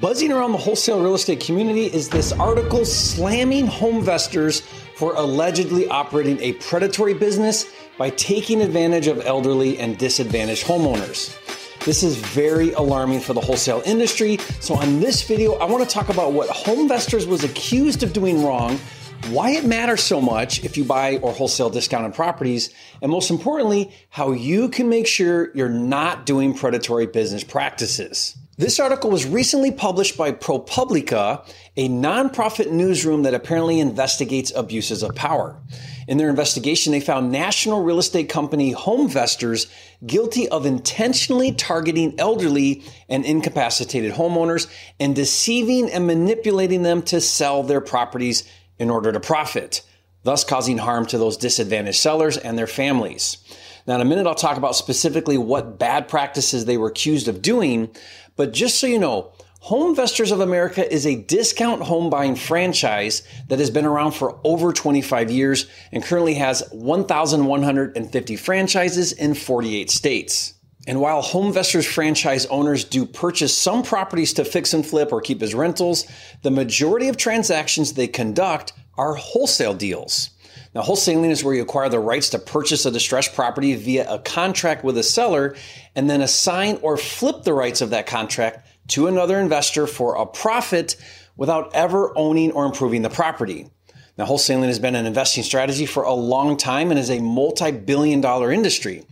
Buzzing around the wholesale real estate community is this article slamming HomeVestors for allegedly operating a predatory business by taking advantage of elderly and disadvantaged homeowners. This is very alarming for the wholesale industry. So, on this video, I want to talk about what HomeVestors was accused of doing wrong, why it matters so much if you buy or wholesale discounted properties, and most importantly, how you can make sure you're not doing predatory business practices. This article was recently published by ProPublica, a nonprofit newsroom that apparently investigates abuses of power. In their investigation, they found national real estate company HomeVestors guilty of intentionally targeting elderly and incapacitated homeowners and deceiving and manipulating them to sell their properties in order to profit, thus causing harm to those disadvantaged sellers and their families. Now, in a minute, I'll talk about specifically what bad practices they were accused of doing. But just so you know, HomeVestors of America is a discount home buying franchise that has been around for over 25 years and currently has 1,150 franchises in 48 states. And while HomeVestors franchise owners do purchase some properties to fix and flip or keep as rentals, the majority of transactions they conduct are wholesale deals. Now, wholesaling is where you acquire the rights to purchase a distressed property via a contract with a seller and then assign or flip the rights of that contract to another investor for a profit without ever owning or improving the property. Now, wholesaling has been an investing strategy for a long time and is a multi billion dollar industry.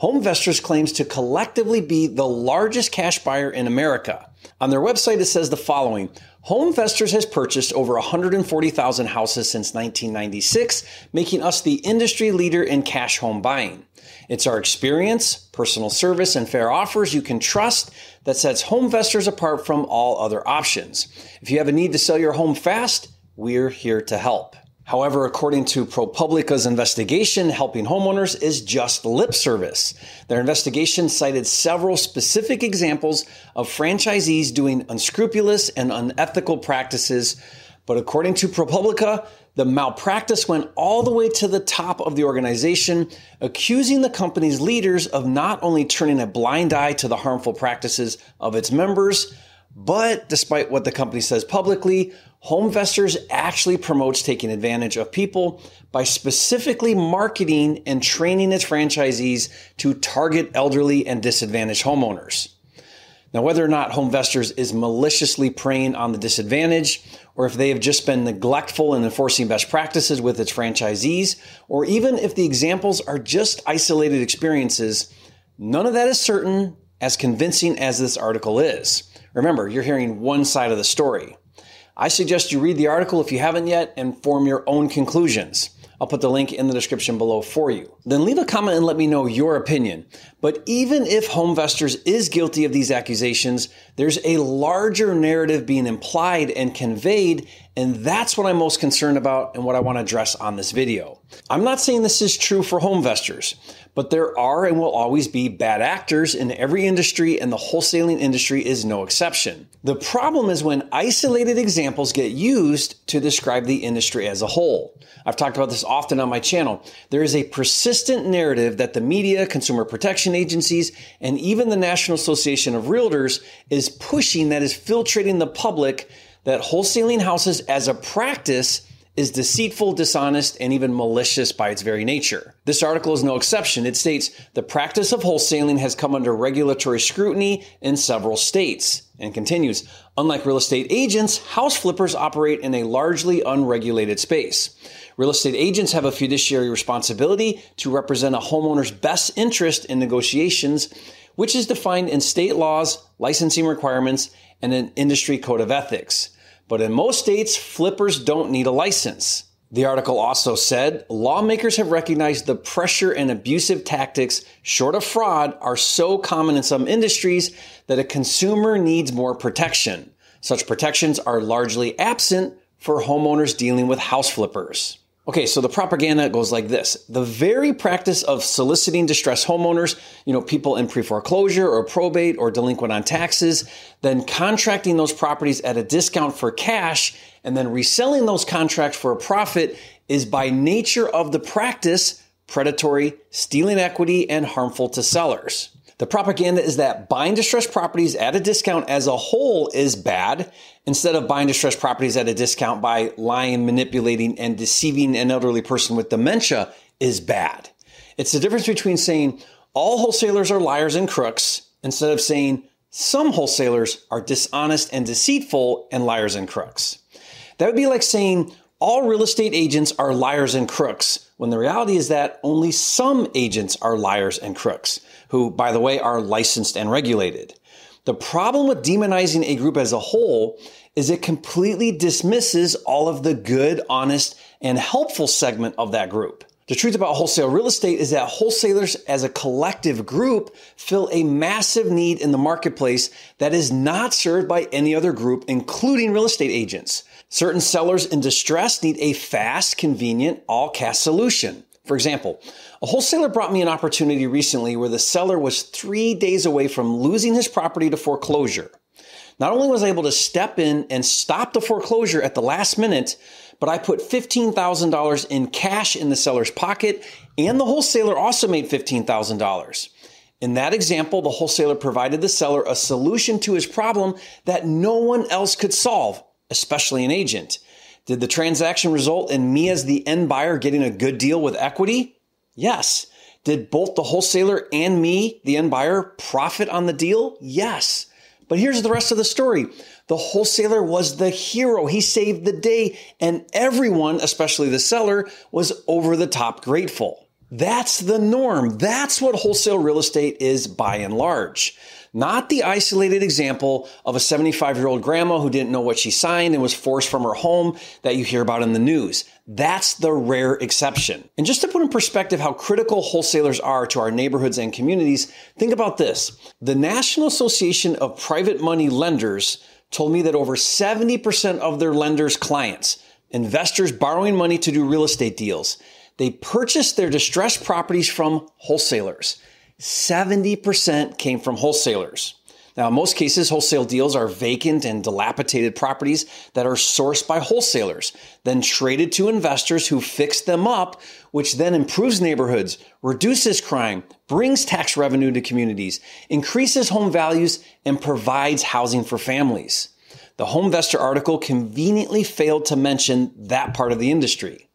HomeVestors claims to collectively be the largest cash buyer in America. On their website, it says the following HomeVestors has purchased over 140,000 houses since 1996, making us the industry leader in cash home buying. It's our experience, personal service, and fair offers you can trust that sets HomeVestors apart from all other options. If you have a need to sell your home fast, we're here to help. However, according to ProPublica's investigation, helping homeowners is just lip service. Their investigation cited several specific examples of franchisees doing unscrupulous and unethical practices. But according to ProPublica, the malpractice went all the way to the top of the organization, accusing the company's leaders of not only turning a blind eye to the harmful practices of its members, but despite what the company says publicly, HomeVestors actually promotes taking advantage of people by specifically marketing and training its franchisees to target elderly and disadvantaged homeowners. Now, whether or not HomeVestors is maliciously preying on the disadvantaged, or if they have just been neglectful in enforcing best practices with its franchisees, or even if the examples are just isolated experiences, none of that is certain, as convincing as this article is. Remember, you're hearing one side of the story. I suggest you read the article if you haven't yet and form your own conclusions. I'll put the link in the description below for you. Then leave a comment and let me know your opinion. But even if HomeVestors is guilty of these accusations, there's a larger narrative being implied and conveyed, and that's what I'm most concerned about and what I want to address on this video. I'm not saying this is true for HomeVestors, but there are and will always be bad actors in every industry, and the wholesaling industry is no exception. The problem is when isolated examples get used to describe the industry as a whole. I've talked about this often on my channel. There is a persistent narrative that the media, consumer protection agencies, and even the National Association of Realtors is pushing that is filtrating the public that wholesaling houses as a practice is deceitful, dishonest, and even malicious by its very nature. This article is no exception. It states the practice of wholesaling has come under regulatory scrutiny in several states and continues. Unlike real estate agents, house flippers operate in a largely unregulated space. Real estate agents have a fiduciary responsibility to represent a homeowner's best interest in negotiations, which is defined in state laws, licensing requirements, and an industry code of ethics. But in most states, flippers don't need a license. The article also said lawmakers have recognized the pressure and abusive tactics, short of fraud, are so common in some industries that a consumer needs more protection. Such protections are largely absent for homeowners dealing with house flippers. Okay, so the propaganda goes like this. The very practice of soliciting distressed homeowners, you know, people in pre-foreclosure or probate or delinquent on taxes, then contracting those properties at a discount for cash and then reselling those contracts for a profit is by nature of the practice predatory, stealing equity, and harmful to sellers. The propaganda is that buying distressed properties at a discount as a whole is bad, instead of buying distressed properties at a discount by lying, manipulating, and deceiving an elderly person with dementia is bad. It's the difference between saying all wholesalers are liars and crooks instead of saying some wholesalers are dishonest and deceitful and liars and crooks. That would be like saying all real estate agents are liars and crooks, when the reality is that only some agents are liars and crooks, who, by the way, are licensed and regulated. The problem with demonizing a group as a whole is it completely dismisses all of the good, honest, and helpful segment of that group. The truth about wholesale real estate is that wholesalers as a collective group fill a massive need in the marketplace that is not served by any other group, including real estate agents. Certain sellers in distress need a fast, convenient, all cash solution. For example, a wholesaler brought me an opportunity recently where the seller was three days away from losing his property to foreclosure. Not only was I able to step in and stop the foreclosure at the last minute, but I put $15,000 in cash in the seller's pocket, and the wholesaler also made $15,000. In that example, the wholesaler provided the seller a solution to his problem that no one else could solve, especially an agent. Did the transaction result in me as the end buyer getting a good deal with equity? Yes. Did both the wholesaler and me, the end buyer, profit on the deal? Yes. But here's the rest of the story. The wholesaler was the hero. He saved the day and everyone, especially the seller, was over the top grateful. That's the norm. That's what wholesale real estate is by and large. Not the isolated example of a 75 year old grandma who didn't know what she signed and was forced from her home that you hear about in the news. That's the rare exception. And just to put in perspective how critical wholesalers are to our neighborhoods and communities, think about this. The National Association of Private Money Lenders told me that over 70% of their lenders' clients, investors borrowing money to do real estate deals, they purchased their distressed properties from wholesalers. 70% came from wholesalers. Now, in most cases, wholesale deals are vacant and dilapidated properties that are sourced by wholesalers, then traded to investors who fix them up, which then improves neighborhoods, reduces crime, brings tax revenue to communities, increases home values, and provides housing for families. The HomeVestor article conveniently failed to mention that part of the industry.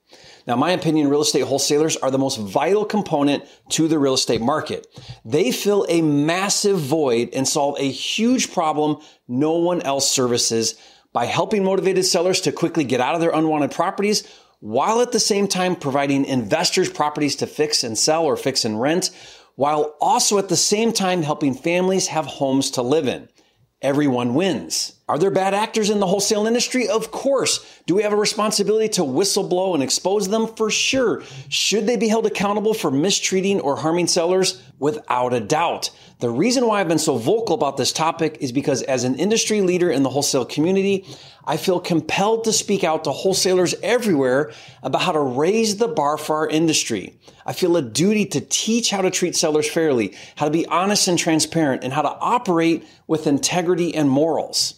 Now, my opinion, real estate wholesalers are the most vital component to the real estate market. They fill a massive void and solve a huge problem no one else services by helping motivated sellers to quickly get out of their unwanted properties while at the same time providing investors properties to fix and sell or fix and rent, while also at the same time helping families have homes to live in. Everyone wins. Are there bad actors in the wholesale industry? Of course. Do we have a responsibility to whistleblow and expose them? For sure. Should they be held accountable for mistreating or harming sellers? Without a doubt. The reason why I've been so vocal about this topic is because as an industry leader in the wholesale community, I feel compelled to speak out to wholesalers everywhere about how to raise the bar for our industry. I feel a duty to teach how to treat sellers fairly, how to be honest and transparent, and how to operate with integrity and morals.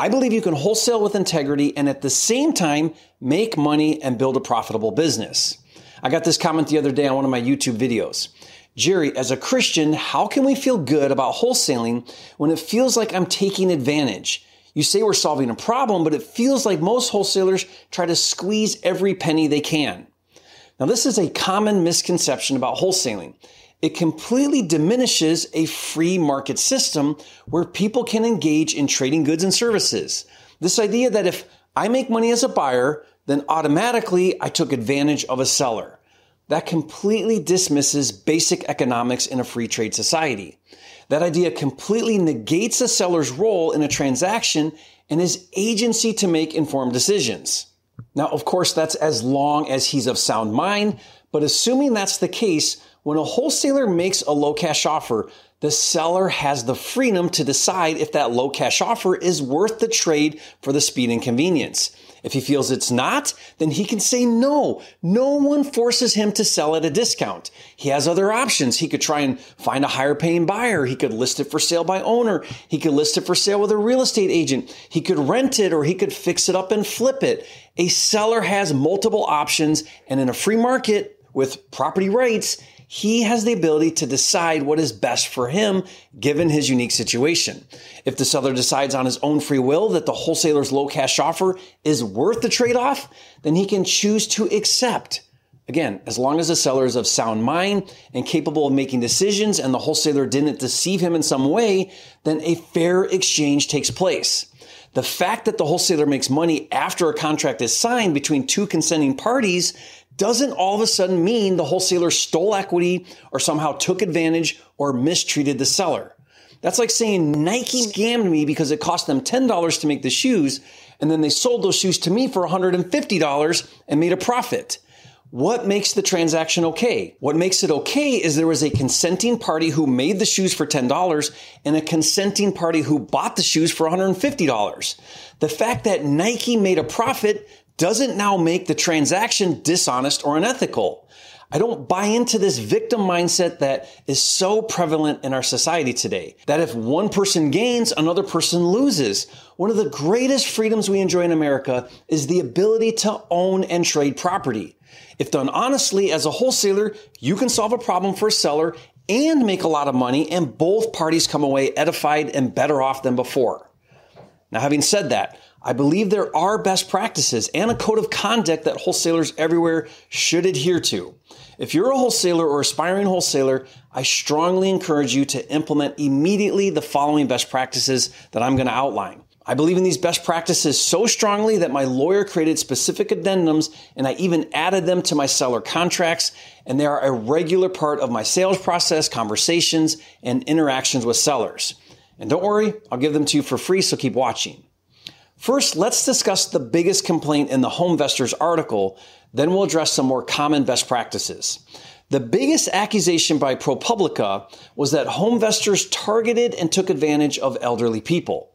I believe you can wholesale with integrity and at the same time make money and build a profitable business. I got this comment the other day on one of my YouTube videos. Jerry, as a Christian, how can we feel good about wholesaling when it feels like I'm taking advantage? You say we're solving a problem, but it feels like most wholesalers try to squeeze every penny they can. Now, this is a common misconception about wholesaling. It completely diminishes a free market system where people can engage in trading goods and services. This idea that if I make money as a buyer, then automatically I took advantage of a seller that completely dismisses basic economics in a free trade society. That idea completely negates a seller's role in a transaction and his agency to make informed decisions. Now, of course, that's as long as he's of sound mind, but assuming that's the case, when a wholesaler makes a low cash offer, the seller has the freedom to decide if that low cash offer is worth the trade for the speed and convenience. If he feels it's not, then he can say no. No one forces him to sell at a discount. He has other options. He could try and find a higher paying buyer. He could list it for sale by owner. He could list it for sale with a real estate agent. He could rent it or he could fix it up and flip it. A seller has multiple options and in a free market with property rights, he has the ability to decide what is best for him given his unique situation. If the seller decides on his own free will that the wholesaler's low cash offer is worth the trade off, then he can choose to accept. Again, as long as the seller is of sound mind and capable of making decisions and the wholesaler didn't deceive him in some way, then a fair exchange takes place. The fact that the wholesaler makes money after a contract is signed between two consenting parties doesn't all of a sudden mean the wholesaler stole equity or somehow took advantage or mistreated the seller. That's like saying Nike scammed me because it cost them $10 to make the shoes and then they sold those shoes to me for $150 and made a profit. What makes the transaction okay? What makes it okay is there was a consenting party who made the shoes for $10 and a consenting party who bought the shoes for $150. The fact that Nike made a profit doesn't now make the transaction dishonest or unethical. I don't buy into this victim mindset that is so prevalent in our society today. That if one person gains, another person loses. One of the greatest freedoms we enjoy in America is the ability to own and trade property. If done honestly as a wholesaler, you can solve a problem for a seller and make a lot of money, and both parties come away edified and better off than before. Now, having said that, I believe there are best practices and a code of conduct that wholesalers everywhere should adhere to. If you're a wholesaler or aspiring wholesaler, I strongly encourage you to implement immediately the following best practices that I'm going to outline. I believe in these best practices so strongly that my lawyer created specific addendums and I even added them to my seller contracts. And they are a regular part of my sales process, conversations, and interactions with sellers. And don't worry, I'll give them to you for free, so keep watching. First, let's discuss the biggest complaint in the HomeVestors article. Then we'll address some more common best practices. The biggest accusation by ProPublica was that HomeVestors targeted and took advantage of elderly people.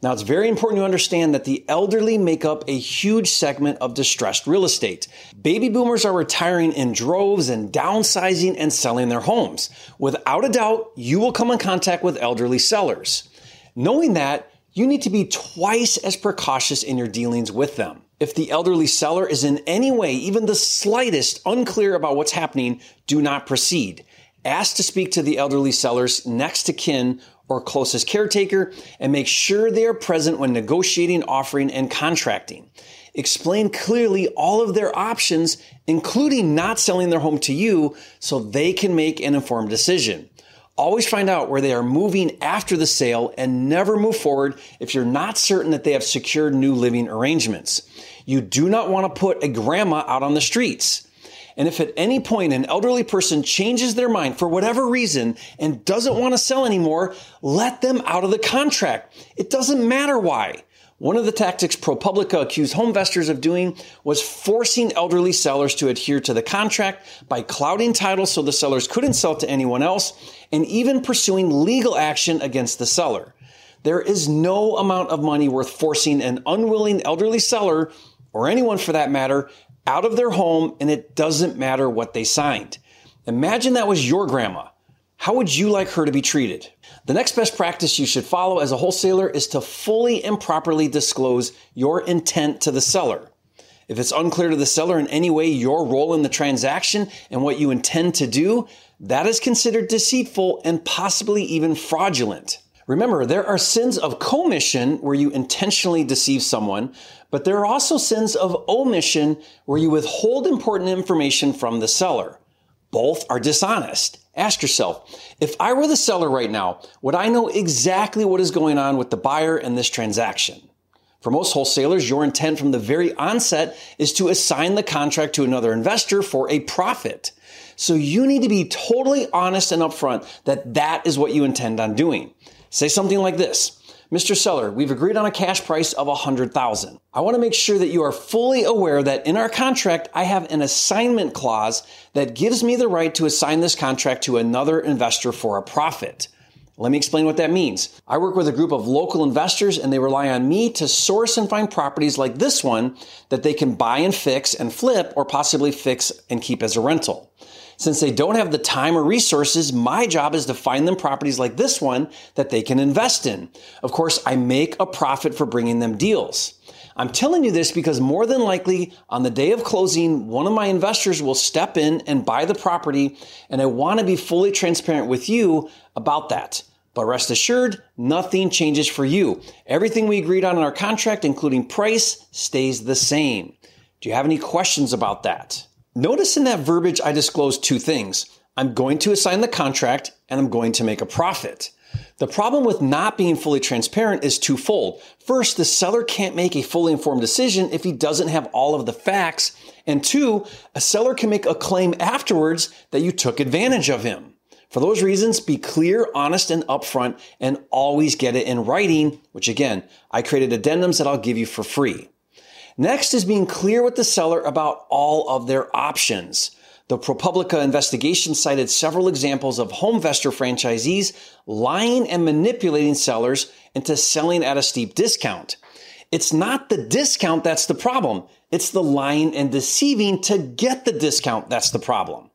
Now, it's very important to understand that the elderly make up a huge segment of distressed real estate. Baby boomers are retiring in droves and downsizing and selling their homes. Without a doubt, you will come in contact with elderly sellers. Knowing that, you need to be twice as precautious in your dealings with them. If the elderly seller is in any way, even the slightest, unclear about what's happening, do not proceed. Ask to speak to the elderly seller's next to kin or closest caretaker and make sure they are present when negotiating, offering, and contracting. Explain clearly all of their options, including not selling their home to you so they can make an informed decision. Always find out where they are moving after the sale and never move forward if you're not certain that they have secured new living arrangements. You do not want to put a grandma out on the streets. And if at any point an elderly person changes their mind for whatever reason and doesn't want to sell anymore, let them out of the contract. It doesn't matter why. One of the tactics ProPublica accused HomeVestors of doing was forcing elderly sellers to adhere to the contract by clouding titles so the sellers couldn't sell to anyone else and even pursuing legal action against the seller. There is no amount of money worth forcing an unwilling elderly seller, or anyone for that matter, out of their home and it doesn't matter what they signed. Imagine that was your grandma. How would you like her to be treated? The next best practice you should follow as a wholesaler is to fully and properly disclose your intent to the seller. If it's unclear to the seller in any way your role in the transaction and what you intend to do, that is considered deceitful and possibly even fraudulent. Remember, there are sins of commission where you intentionally deceive someone, but there are also sins of omission where you withhold important information from the seller. Both are dishonest. Ask yourself, if I were the seller right now, would I know exactly what is going on with the buyer in this transaction? For most wholesalers, your intent from the very onset is to assign the contract to another investor for a profit. So you need to be totally honest and upfront that that is what you intend on doing. Say something like this. Mr. Seller, we've agreed on a cash price of 100,000. I want to make sure that you are fully aware that in our contract I have an assignment clause that gives me the right to assign this contract to another investor for a profit. Let me explain what that means. I work with a group of local investors and they rely on me to source and find properties like this one that they can buy and fix and flip or possibly fix and keep as a rental. Since they don't have the time or resources, my job is to find them properties like this one that they can invest in. Of course, I make a profit for bringing them deals. I'm telling you this because more than likely on the day of closing, one of my investors will step in and buy the property, and I want to be fully transparent with you about that. But rest assured, nothing changes for you. Everything we agreed on in our contract, including price, stays the same. Do you have any questions about that? Notice in that verbiage, I disclosed two things. I'm going to assign the contract and I'm going to make a profit. The problem with not being fully transparent is twofold. First, the seller can't make a fully informed decision if he doesn't have all of the facts. And two, a seller can make a claim afterwards that you took advantage of him. For those reasons, be clear, honest, and upfront, and always get it in writing, which again, I created addendums that I'll give you for free. Next is being clear with the seller about all of their options. The ProPublica investigation cited several examples of HomeVestor franchisees lying and manipulating sellers into selling at a steep discount. It's not the discount that's the problem. It's the lying and deceiving to get the discount that's the problem.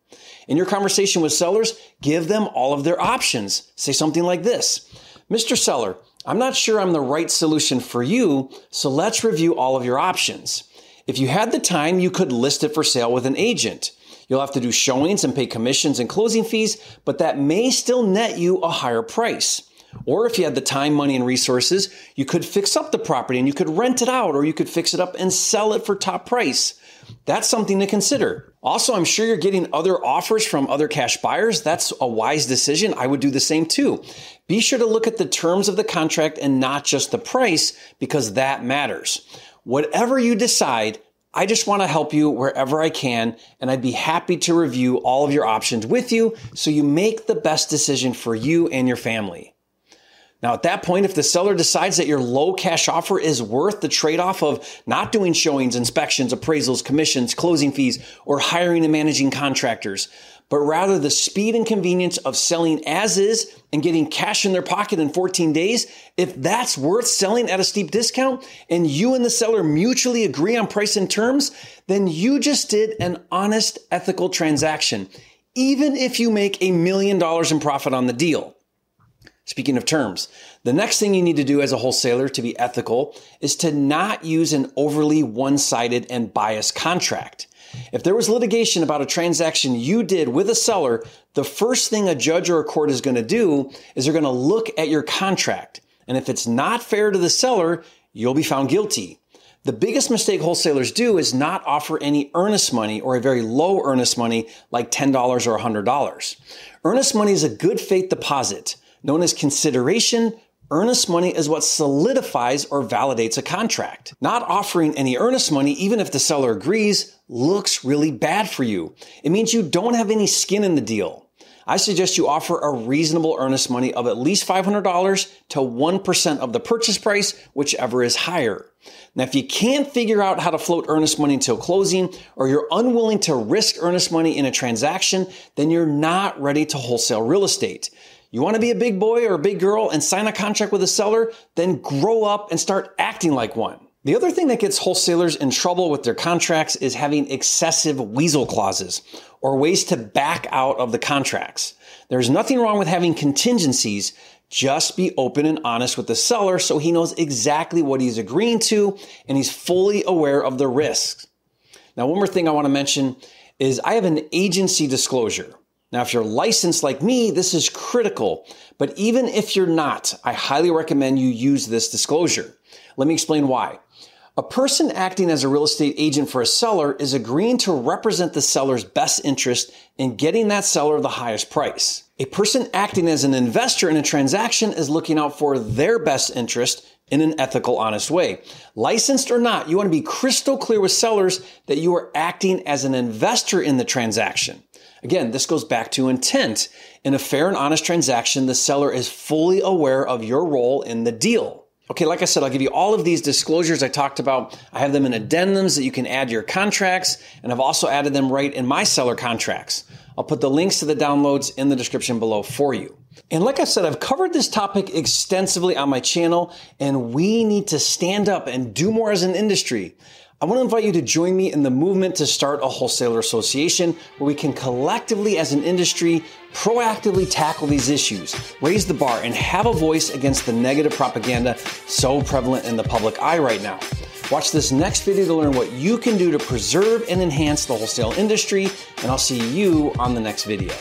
In your conversation with sellers, give them all of their options. Say something like this. Mr. Seller, I'm not sure I'm the right solution for you, so let's review all of your options. If you had the time, you could list it for sale with an agent. You'll have to do showings and pay commissions and closing fees, but that may still net you a higher price. Or if you had the time, money, and resources, you could fix up the property and you could rent it out or you could fix it up and sell it for top price. That's something to consider. Also, I'm sure you're getting other offers from other cash buyers. That's a wise decision. I would do the same too. Be sure to look at the terms of the contract and not just the price because that matters. Whatever you decide, I just want to help you wherever I can, and I'd be happy to review all of your options with you so you make the best decision for you and your family. Now, at that point, if the seller decides that your low cash offer is worth the trade off of not doing showings, inspections, appraisals, commissions, closing fees, or hiring and managing contractors, but rather the speed and convenience of selling as is and getting cash in their pocket in 14 days, if that's worth selling at a steep discount and you and the seller mutually agree on price and terms, then you just did an honest, ethical transaction, even if you make a million dollars in profit on the deal. Speaking of terms, the next thing you need to do as a wholesaler to be ethical is to not use an overly one sided and biased contract. If there was litigation about a transaction you did with a seller, the first thing a judge or a court is going to do is they're going to look at your contract. And if it's not fair to the seller, you'll be found guilty. The biggest mistake wholesalers do is not offer any earnest money or a very low earnest money like $10 or $100. Earnest money is a good faith deposit known as consideration Earnest money is what solidifies or validates a contract. Not offering any earnest money, even if the seller agrees, looks really bad for you. It means you don't have any skin in the deal. I suggest you offer a reasonable earnest money of at least $500 to 1% of the purchase price, whichever is higher. Now, if you can't figure out how to float earnest money until closing, or you're unwilling to risk earnest money in a transaction, then you're not ready to wholesale real estate. You want to be a big boy or a big girl and sign a contract with a seller? Then grow up and start acting like one. The other thing that gets wholesalers in trouble with their contracts is having excessive weasel clauses or ways to back out of the contracts. There's nothing wrong with having contingencies. Just be open and honest with the seller so he knows exactly what he's agreeing to and he's fully aware of the risks. Now, one more thing I want to mention is I have an agency disclosure. Now, if you're licensed like me, this is critical. But even if you're not, I highly recommend you use this disclosure. Let me explain why. A person acting as a real estate agent for a seller is agreeing to represent the seller's best interest in getting that seller the highest price. A person acting as an investor in a transaction is looking out for their best interest in an ethical, honest way. Licensed or not, you want to be crystal clear with sellers that you are acting as an investor in the transaction. Again, this goes back to intent. In a fair and honest transaction, the seller is fully aware of your role in the deal. Okay, like I said, I'll give you all of these disclosures I talked about. I have them in addendums that you can add to your contracts, and I've also added them right in my seller contracts. I'll put the links to the downloads in the description below for you. And like I said, I've covered this topic extensively on my channel, and we need to stand up and do more as an industry. I want to invite you to join me in the movement to start a wholesaler association where we can collectively as an industry proactively tackle these issues, raise the bar, and have a voice against the negative propaganda so prevalent in the public eye right now. Watch this next video to learn what you can do to preserve and enhance the wholesale industry, and I'll see you on the next video.